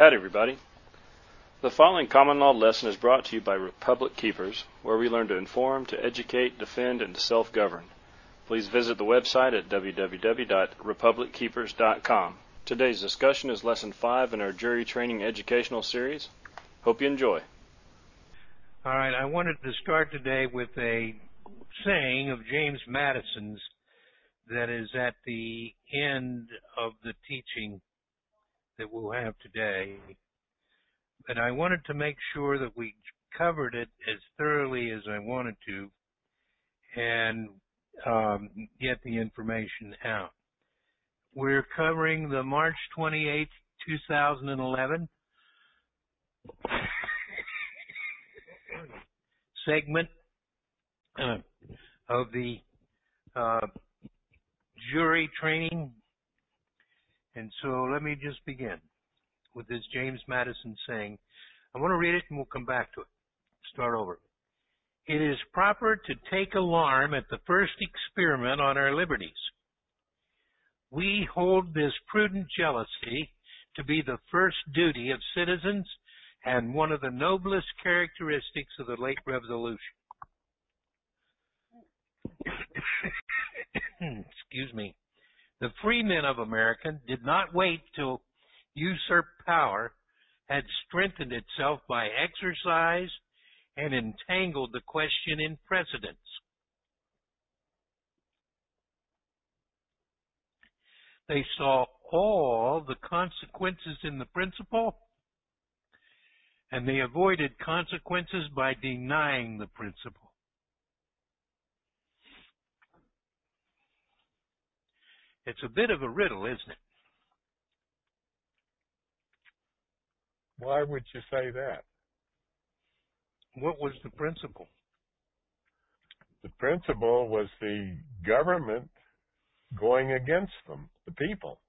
Howdy, everybody. The following common law lesson is brought to you by Republic Keepers, where we learn to inform, to educate, defend, and to self govern. Please visit the website at www.republickeepers.com. Today's discussion is Lesson 5 in our Jury Training Educational Series. Hope you enjoy. All right, I wanted to start today with a saying of James Madison's that is at the end of the teaching that we'll have today. But I wanted to make sure that we covered it as thoroughly as I wanted to and um, get the information out. We're covering the March 28, 2011 segment uh, of the uh, jury training. And so let me just begin with this James Madison saying. I want to read it and we'll come back to it. Start over. It is proper to take alarm at the first experiment on our liberties. We hold this prudent jealousy to be the first duty of citizens and one of the noblest characteristics of the late revolution. Excuse me. The free men of America did not wait till usurped power had strengthened itself by exercise and entangled the question in precedents. They saw all the consequences in the principle and they avoided consequences by denying the principle. It's a bit of a riddle, isn't it? Why would you say that? What was the principle? The principle was the government going against them, the people.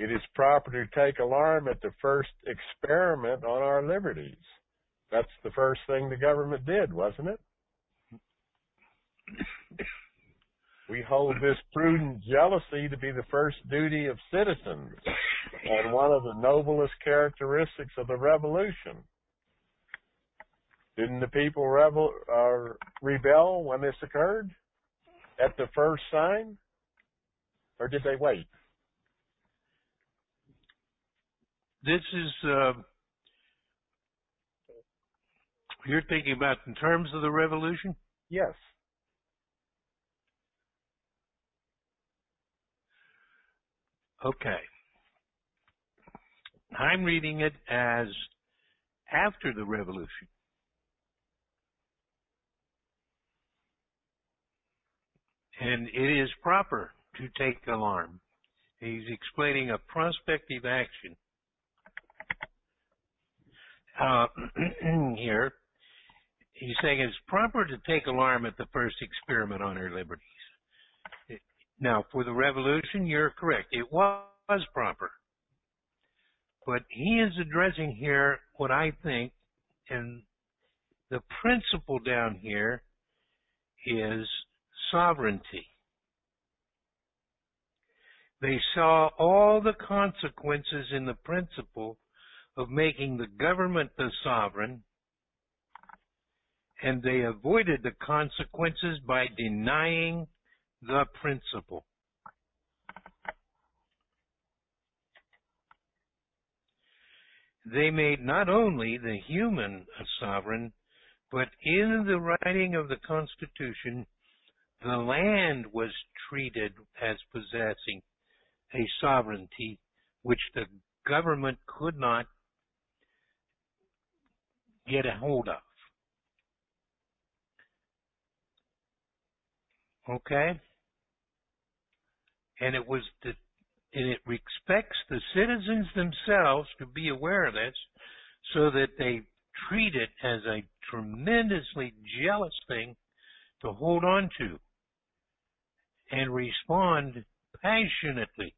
It is proper to take alarm at the first experiment on our liberties. That's the first thing the government did, wasn't it? We hold this prudent jealousy to be the first duty of citizens and one of the noblest characteristics of the revolution. Didn't the people rebel, uh, rebel when this occurred at the first sign? Or did they wait? This is, uh, you're thinking about in terms of the revolution? Yes. Okay. I'm reading it as after the revolution. And it is proper to take alarm. He's explaining a prospective action uh, here. He's saying it's proper to take alarm at the first experiment on our liberties. Now, for the revolution, you're correct. It was proper. But he is addressing here what I think, and the principle down here is sovereignty. They saw all the consequences in the principle of making the government the sovereign, and they avoided the consequences by denying the principle. They made not only the human a sovereign, but in the writing of the Constitution, the land was treated as possessing a sovereignty which the government could not get a hold of. Okay? And it was the and it expects the citizens themselves to be aware of this so that they treat it as a tremendously jealous thing to hold on to and respond passionately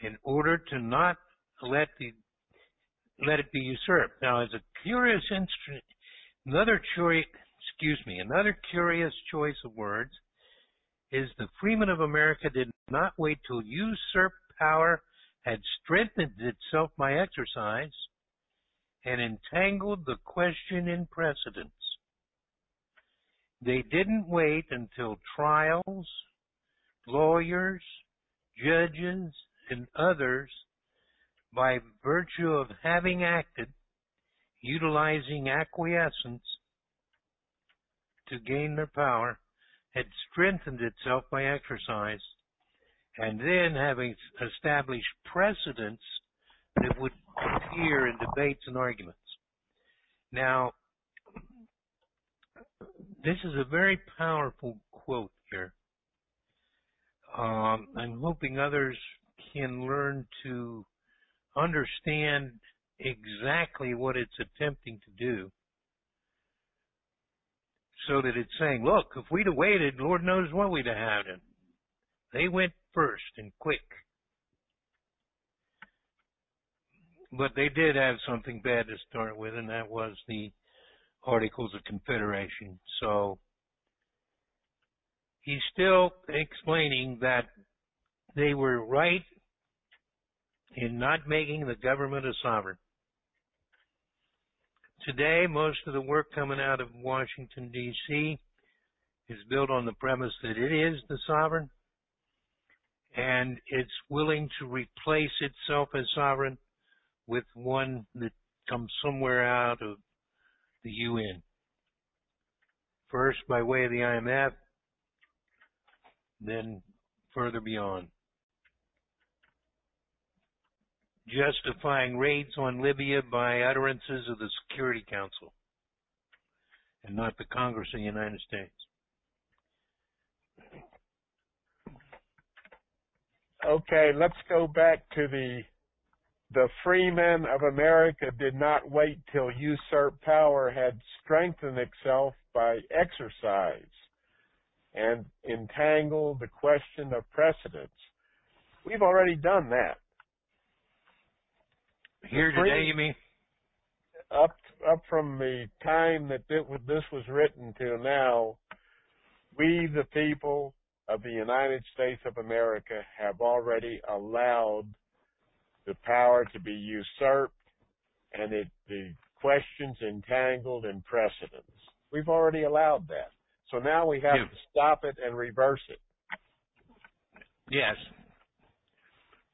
in order to not let the let it be usurped. Now, as a curious instrument, another curious, excuse me, another curious choice of words is the freemen of America did not wait till usurped power had strengthened itself by exercise and entangled the question in precedence. They didn't wait until trials, lawyers, judges, and others, by virtue of having acted, utilizing acquiescence to gain their power, had strengthened itself by exercise, and then having established precedents that would appear in debates and arguments. Now, this is a very powerful quote here. Um, I'm hoping others can learn to understand exactly what it's attempting to do so that it's saying, look, if we'd have waited, Lord knows what we'd have had. They went first and quick. But they did have something bad to start with, and that was the Articles of Confederation. So he's still explaining that they were right in not making the government a sovereign. Today, most of the work coming out of Washington, D.C. is built on the premise that it is the sovereign and it's willing to replace itself as sovereign with one that comes somewhere out of the UN. First by way of the IMF, then further beyond. Justifying raids on Libya by utterances of the Security Council and not the Congress of the United States. Okay, let's go back to the the freemen of America did not wait till usurped power had strengthened itself by exercise and entangled the question of precedence. We've already done that. Here today, you mean? Up up from the time that this was written till now, we the people of the United States of America have already allowed the power to be usurped and it, the questions entangled in precedence. We've already allowed that. So now we have Yeah. to stop it and reverse it. Yes.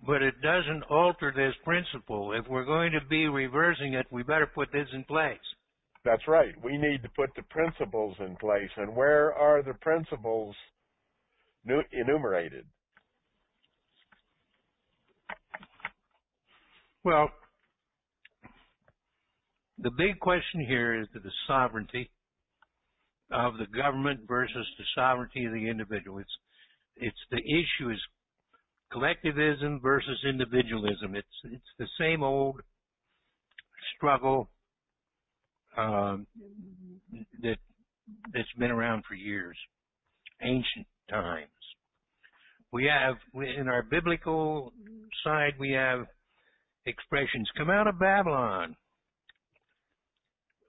But it doesn't alter this principle. If we're going to be reversing it, we better put this in place. That's right. We need to put the principles in place. And where are the principles enumerated? Well, the big question here is the sovereignty of the government versus the sovereignty of the individual. It's, it's the issue is collectivism versus individualism. It's, it's the same old struggle, um, that, that's been around for years. Ancient times. We have, in our biblical side, we have expressions come out of Babylon,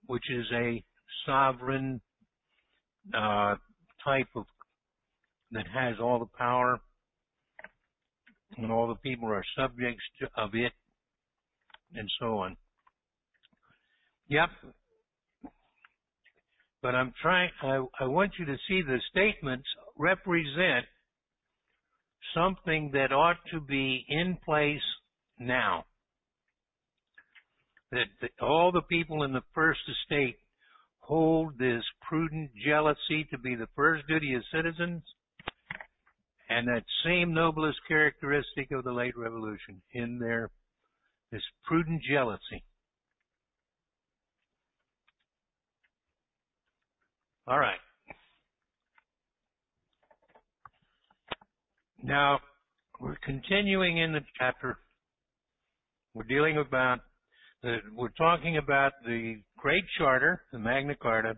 which is a sovereign uh, type of that has all the power and all the people are subjects to, of it and so on. Yep. But I'm trying, I, I want you to see the statements represent something that ought to be in place now that the, all the people in the first estate hold this prudent jealousy to be the first duty of citizens and that same noblest characteristic of the late revolution in their this prudent jealousy. All right. Now, we're continuing in the chapter. We're dealing about the, we're talking about the Great Charter, the Magna Carta,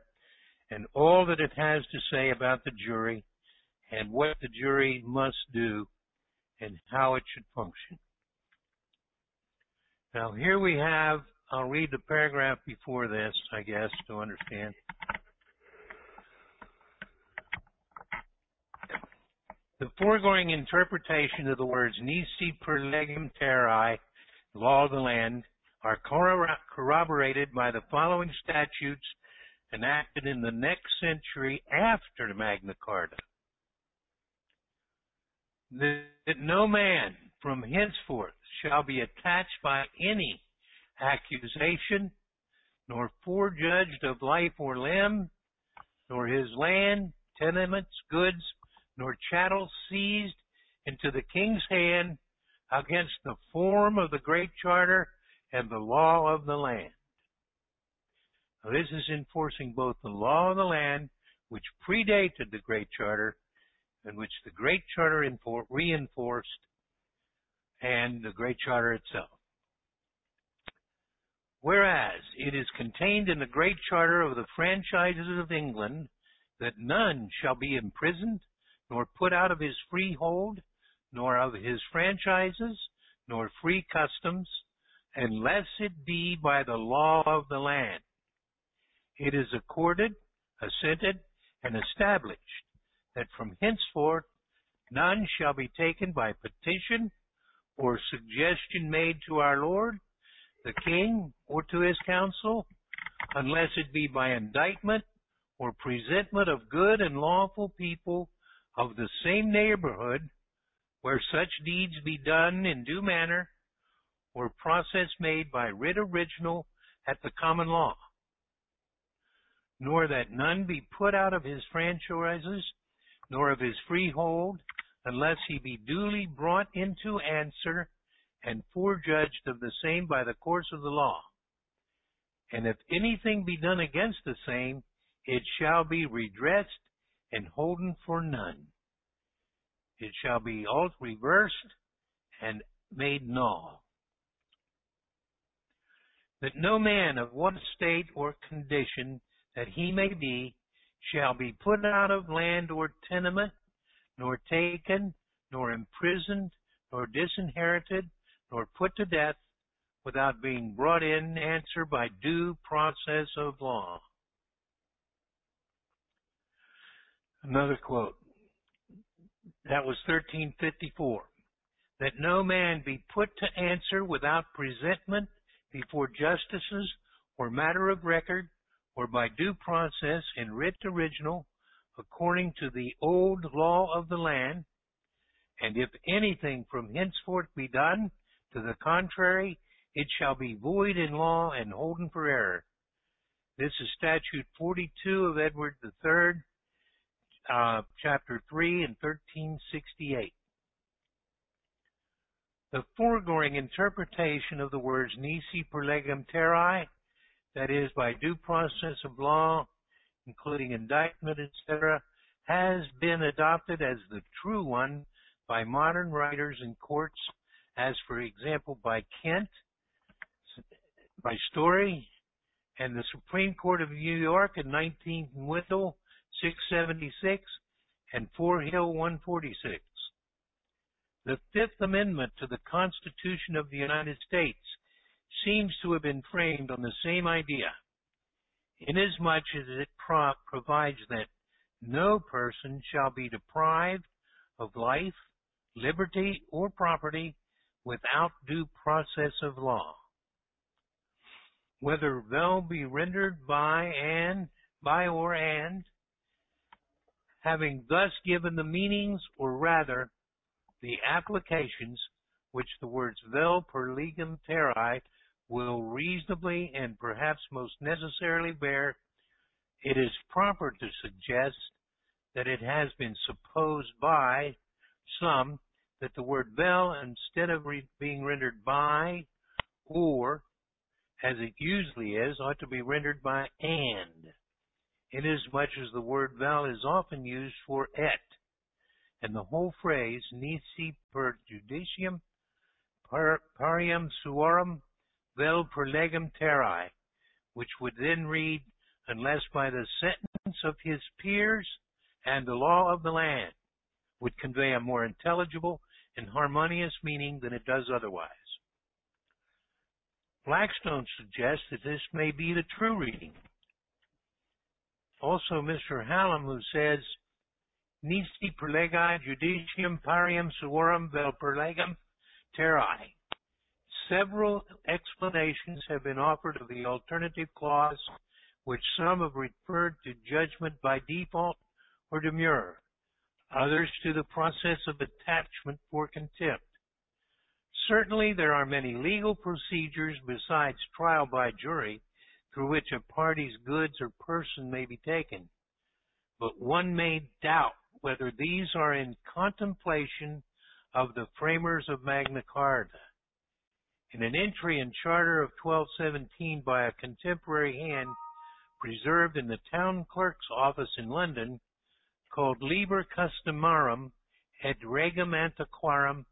and all that it has to say about the jury and what the jury must do and how it should function. Now here we have, I'll read the paragraph before this, I guess, to understand. The foregoing interpretation of the words nisi per legem terrae, law of the land, are corroborated by the following statutes enacted in the next century after Magna Carta. That no man from henceforth shall be attached by any accusation, nor forejudged of life or limb, nor his land, tenements, goods, nor chattels seized into the king's hand against the form of the Great Charter and the law of the land. Now, this is enforcing both the law of the land, which predated the Great Charter, and which the Great Charter reinforced, and the Great Charter itself. Whereas it is contained in the Great Charter of the Franchises of England that none shall be imprisoned, nor put out of his freehold, nor of his franchises, nor free customs, unless it be by the law of the land. It is accorded, assented, and established that from henceforth none shall be taken by petition or suggestion made to our Lord, the King, or to his council, unless it be by indictment or presentment of good and lawful people of the same neighborhood, where such deeds be done in due manner, or process made by writ original at the common law, nor that none be put out of his franchises, nor of his freehold, unless he be duly brought into answer and forejudged of the same by the course of the law. And if anything be done against the same, it shall be redressed and holden for none. It shall be all reversed and made null. That no man of what state or condition that he may be shall be put out of land or tenement, nor taken, nor imprisoned, nor disinherited, nor put to death, without being brought in answer by due process of law. Another quote. That was 1354. That no man be put to answer without presentment before justices or matter of record or by due process in writ original according to the old law of the land, and if anything from henceforth be done to the contrary, it shall be void in law and holden for error. This is statute 42 of Edward III, uh, chapter 3 and 1368. The foregoing interpretation of the words nisi per legem terrae, that is, by due process of law, including indictment, etc., has been adopted as the true one by modern writers and courts, as for example by Kent, by Story, and the Supreme Court of New York in 19 Wendell 676 and Fore Hill 146. The Fifth Amendment to the Constitution of the United States seems to have been framed on the same idea, inasmuch as it pro- provides that no person shall be deprived of life, liberty, or property without due process of law. Whether they'll be rendered by and by or and having thus given the meanings, or rather, the applications which the words vel per legem terrae will reasonably and perhaps most necessarily bear, it is proper to suggest that it has been supposed by some that the word vel, instead of re- being rendered by or, as it usually is, ought to be rendered by and inasmuch as the word vel is often used for et, and the whole phrase nisi per judicium par, parium suorum vel legem terrae, which would then read, unless by the sentence of his peers and the law of the land, would convey a more intelligible and harmonious meaning than it does otherwise. Blackstone suggests that this may be the true reading also Mr. Hallam who says, nisi per lega judicium parium suorum vel per legem terrae. Several explanations have been offered of the alternative clause, which some have referred to judgment by default or demurrer, others to the process of attachment for contempt. Certainly there are many legal procedures besides trial by jury through which a party's goods or person may be taken, but one may doubt whether these are in contemplation of the framers of Magna Carta. In an entry in Charter of 1217 by a contemporary hand preserved in the town clerk's office in London, called Liber Customarum et Regum Antiquarum,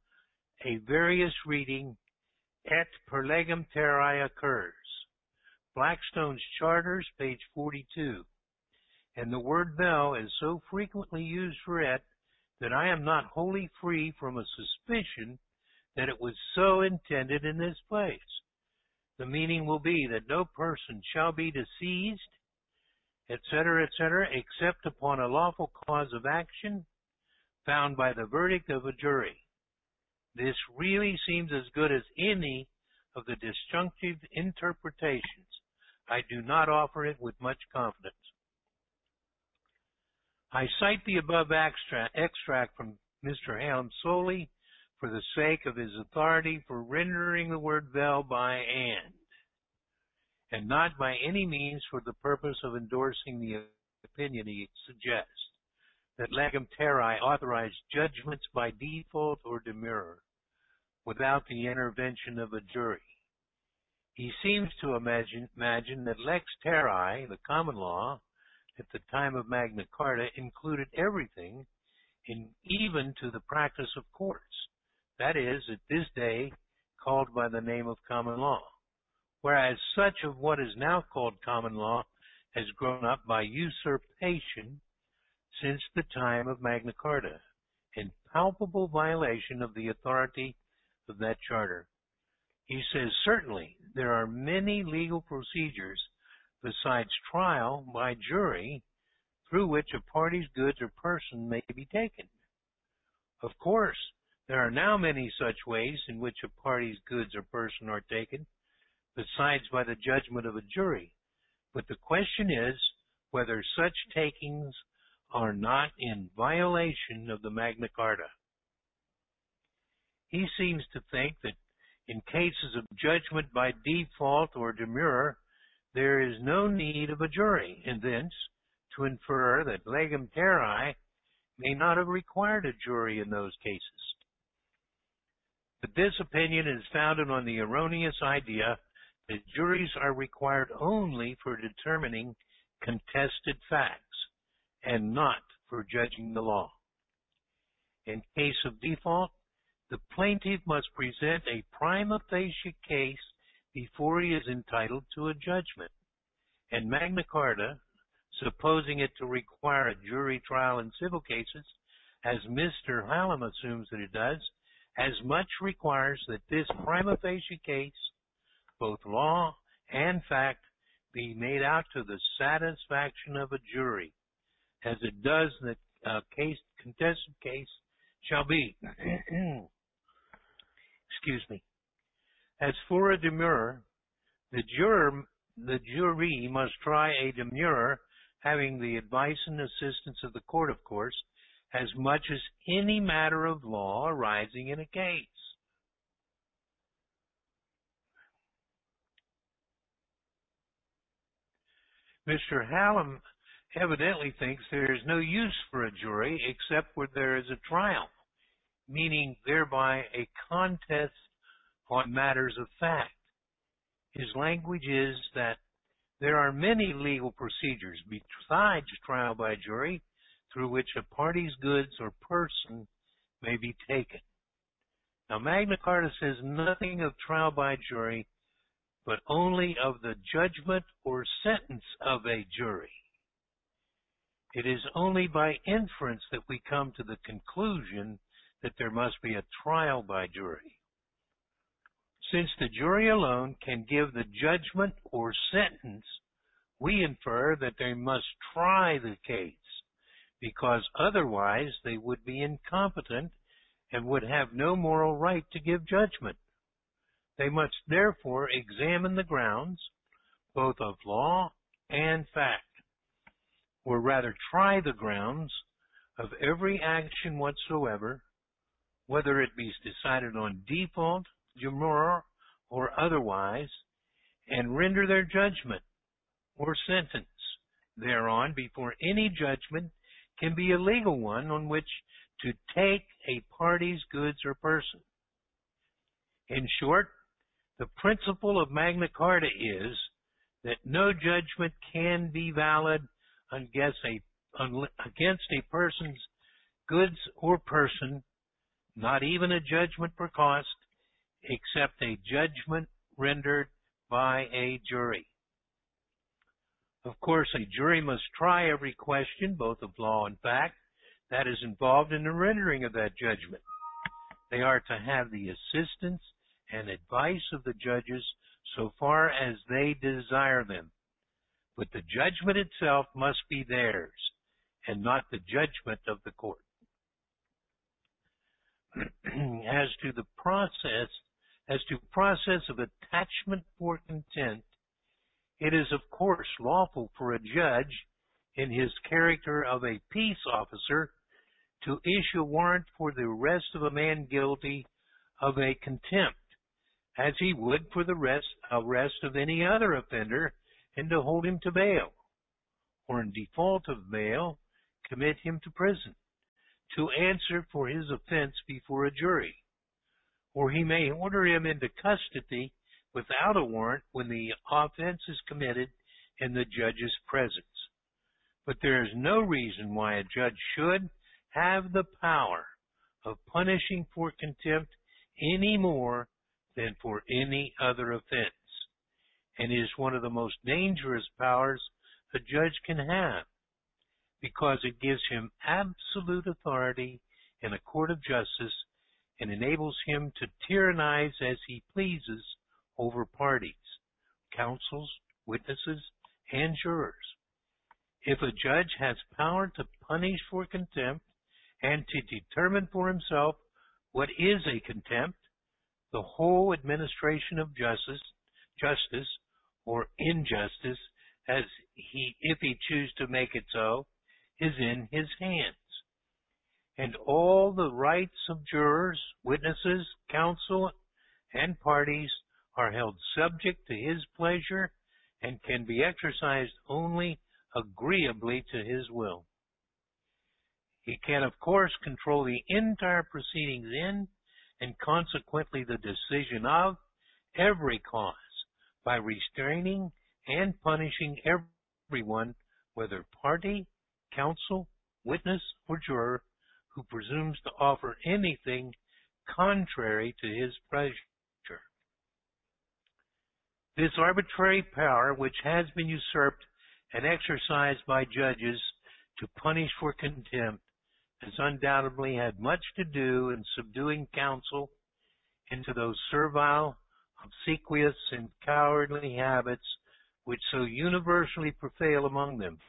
a various reading et per legem terrae occurs. Blackstone's Charters, page 42. And the word vel is so frequently used for it that I am not wholly free from a suspicion that it was so intended in this place. The meaning will be that no person shall be deceased, etc., etc., except upon a lawful cause of action found by the verdict of a jury. This really seems as good as any of the disjunctive interpretations. I do not offer it with much confidence. I cite the above extract, from Mr. Hallam solely for the sake of his authority for rendering the word vel by and, and not by any means for the purpose of endorsing the opinion he suggests that legem terrae authorized judgments by default or demurrer without the intervention of a jury. He seems to imagine, imagine that lex terrae, the common law, at the time of Magna Carta included everything, in, even to the practice of courts. That is, at this day, called by the name of common law. Whereas such of what is now called common law has grown up by usurpation since the time of Magna Carta, in palpable violation of the authority of that charter. He says, certainly, there are many legal procedures besides trial by jury through which a party's goods or person may be taken. Of course, there are now many such ways in which a party's goods or person are taken, besides by the judgment of a jury. But the question is whether such takings are not in violation of the Magna Carta. He seems to think that in cases of judgment by default or demurrer, there is no need of a jury, and thence to infer that legem terrae may not have required a jury in those cases. But this opinion is founded on the erroneous idea that juries are required only for determining contested facts and not for judging the law. In case of default, the plaintiff must present a prima facie case before he is entitled to a judgment. And Magna Carta, supposing it to require a jury trial in civil cases, as Mr. Hallam assumes that it does, as much requires that this prima facie case, both law and fact, be made out to the satisfaction of a jury, as it does the uh, case, contested case shall be. Excuse me. As for a demurrer, the juror, the jury must try a demurrer having the advice and assistance of the court, of course, as much as any matter of law arising in a case. Mr. Hallam evidently thinks there is no use for a jury except where there is a trial, meaning thereby a contest on matters of fact. His language is that there are many legal procedures besides trial by jury through which a party's goods or person may be taken. Now Magna Carta says nothing of trial by jury, but only of the judgment or sentence of a jury. It is only by inference that we come to the conclusion that there must be a trial by jury. Since the jury alone can give the judgment or sentence, we infer that they must try the case because otherwise they would be incompetent and would have no moral right to give judgment. They must therefore examine the grounds, both of law and fact, or rather try the grounds of every action whatsoever, whether it be decided on default, demur, or otherwise, and render their judgment or sentence thereon before any judgment can be a legal one on which to take a party's goods or person. In short, the principle of Magna Carta is that no judgment can be valid against a, against a person's goods or person, not even a judgment for cost, except a judgment rendered by a jury. Of course, a jury must try every question, both of law and fact, that is involved in the rendering of that judgment. They are to have the assistance and advice of the judges so far as they desire them. But the judgment itself must be theirs and not the judgment of the court. as to the process, as to process of attachment for contempt, it is of course lawful for a judge in his character of a peace officer to issue a warrant for the arrest of a man guilty of a contempt, as he would for the rest, arrest of any other offender, and to hold him to bail, or in default of bail, commit him to prison, to answer for his offense before a jury, or he may order him into custody without a warrant when the offense is committed in the judge's presence. But there is no reason why a judge should have the power of punishing for contempt any more than for any other offense, and is one of the most dangerous powers a judge can have, because it gives him absolute authority in a court of justice and enables him to tyrannize as he pleases over parties, counsels, witnesses, and jurors. If a judge has power to punish for contempt, and to determine for himself what is a contempt, the whole administration of justice, justice or injustice, as he, if he choose to make it so, is in his hands. And all the rights of jurors, witnesses, counsel, and parties are held subject to his pleasure and can be exercised only agreeably to his will. He can, of course, control the entire proceedings in and consequently the decision of every cause by restraining and punishing everyone, whether party, counsel, witness, or juror, who presumes to offer anything contrary to his pleasure. This arbitrary power, which has been usurped and exercised by judges to punish for contempt, has undoubtedly had much to do in subduing counsel into those servile, obsequious, and cowardly habits which so universally prevail among them,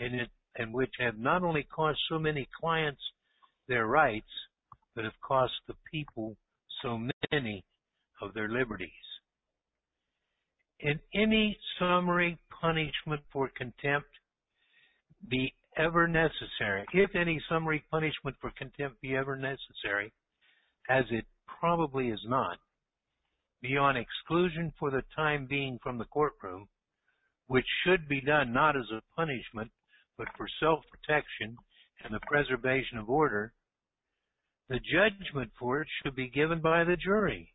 and, it, and which have not only cost so many clients their rights, but have cost the people so many of their liberties. In any summary punishment for contempt be ever necessary, if any summary punishment for contempt be ever necessary, as it probably is not, beyond exclusion for the time being from the courtroom, which should be done not as a punishment, but for self-protection and the preservation of order, the judgment for it should be given by the jury,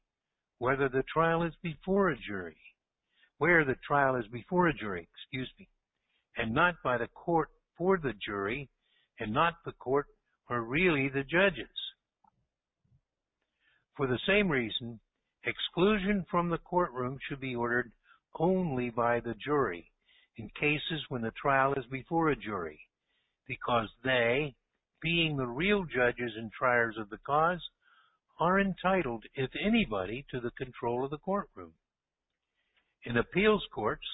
whether the trial is before a jury, where the trial is before a jury, excuse me, and not by the court for the jury and not the court or really the judges. For the same reason, exclusion from the courtroom should be ordered only by the jury in cases when the trial is before a jury, because they, being the real judges and triers of the cause, are entitled, if anybody, to the control of the courtroom. In appeals courts,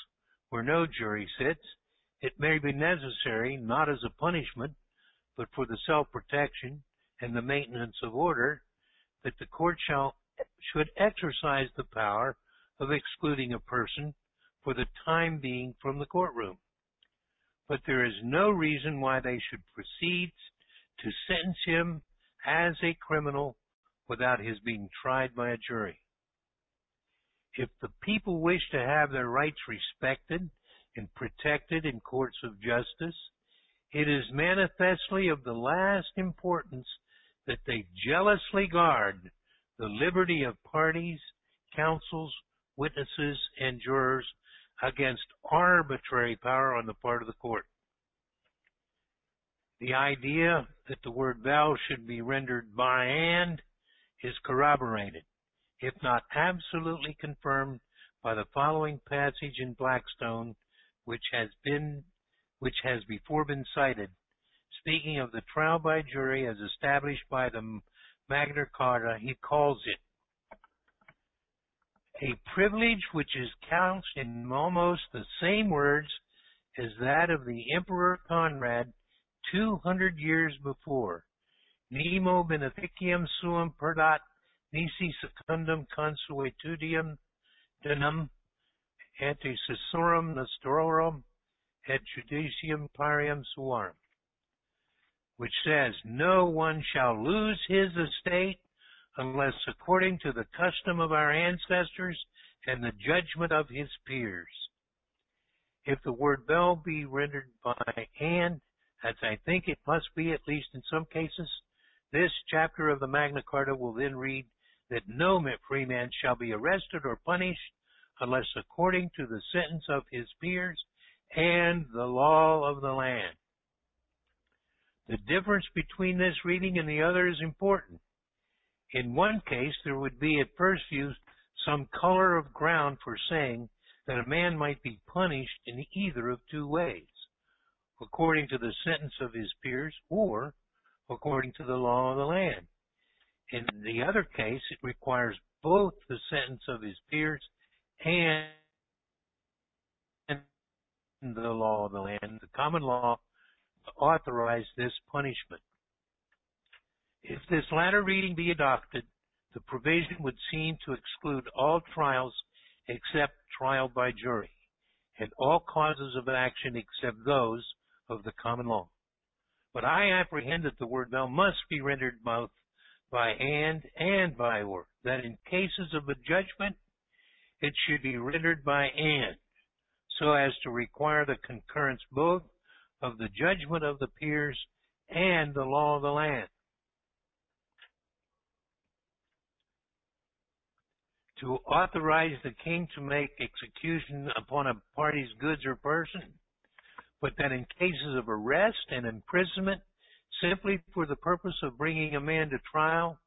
where no jury sits, it may be necessary, not as a punishment, but for the self-protection and the maintenance of order, that the court shall, should exercise the power of excluding a person for the time being from the courtroom. But there is no reason why they should proceed to sentence him as a criminal without his being tried by a jury. If the people wish to have their rights respected and protected in courts of justice, it is manifestly of the last importance that they jealously guard the liberty of parties, counsels, witnesses, and jurors against arbitrary power on the part of the court. The idea that the word thou should be rendered by and is corroborated, if not absolutely confirmed, by the following passage in Blackstone, which has been, which has before been cited, speaking of the trial by jury as established by the Magna Carta, he calls it a privilege which is couched in almost the same words as that of the Emperor Conrad 200 years before. Nemo beneficium suum perdat nisi secundum consuetudium denum susurrum nostrorum et judicium parium suarum, which says, No one shall lose his estate unless according to the custom of our ancestors and the judgment of his peers. If the word vel be rendered by and, as I think it must be at least in some cases, this chapter of the Magna Carta will then read that no free man shall be arrested or punished unless according to the sentence of his peers and the law of the land. The difference between this reading and the other is important. In one case, there would be at first view some color of ground for saying that a man might be punished in either of two ways, according to the sentence of his peers or according to the law of the land. In the other case, it requires both the sentence of his peers and the law of the land, the common law, to authorize this punishment. If this latter reading be adopted, the provision would seem to exclude all trials except trial by jury, and all causes of action except those of the common law. But I apprehend that the word thou must be rendered both by and and by or, that in cases of a judgment it should be rendered by and, so as to require the concurrence both of the judgment of the peers and the law of the land. To authorize the king to make execution upon a party's goods or person, but that in cases of arrest and imprisonment, simply for the purpose of bringing a man to trial,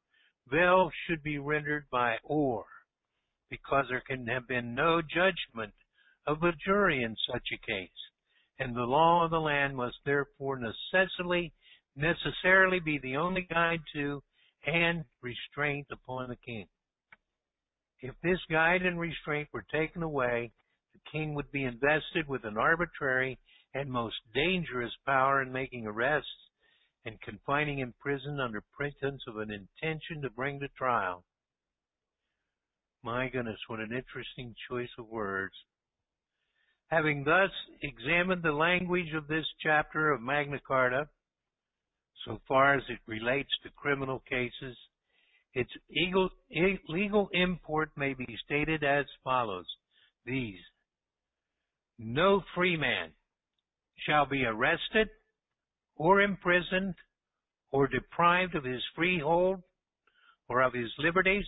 vel should be rendered by or because there can have been no judgment of a jury in such a case, and the law of the land must therefore necessarily necessarily be the only guide to and restraint upon the king. If this guide and restraint were taken away, the king would be invested with an arbitrary and most dangerous power in making arrests and confining in prison under pretense of an intention to bring to trial. My goodness, what an interesting choice of words. Having thus examined the language of this chapter of Magna Carta, so far as it relates to criminal cases, its legal import may be stated as follows. These. No free man shall be arrested or imprisoned or deprived of his freehold or of his liberties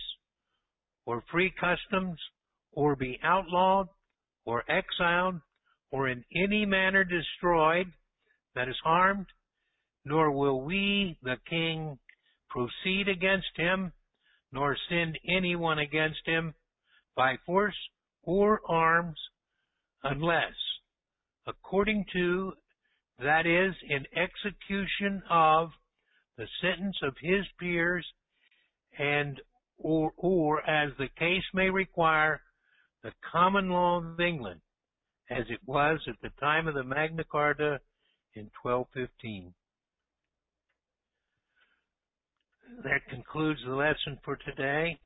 or free customs, or be outlawed, or exiled, or in any manner destroyed, that is harmed, nor will we, the king, proceed against him, nor send anyone against him by force or arms, unless, according to, that is, in execution of the sentence of his peers and or, or as the case may require, the common law of England, as it was at the time of the Magna Carta in 1215. that concludes the lesson for today.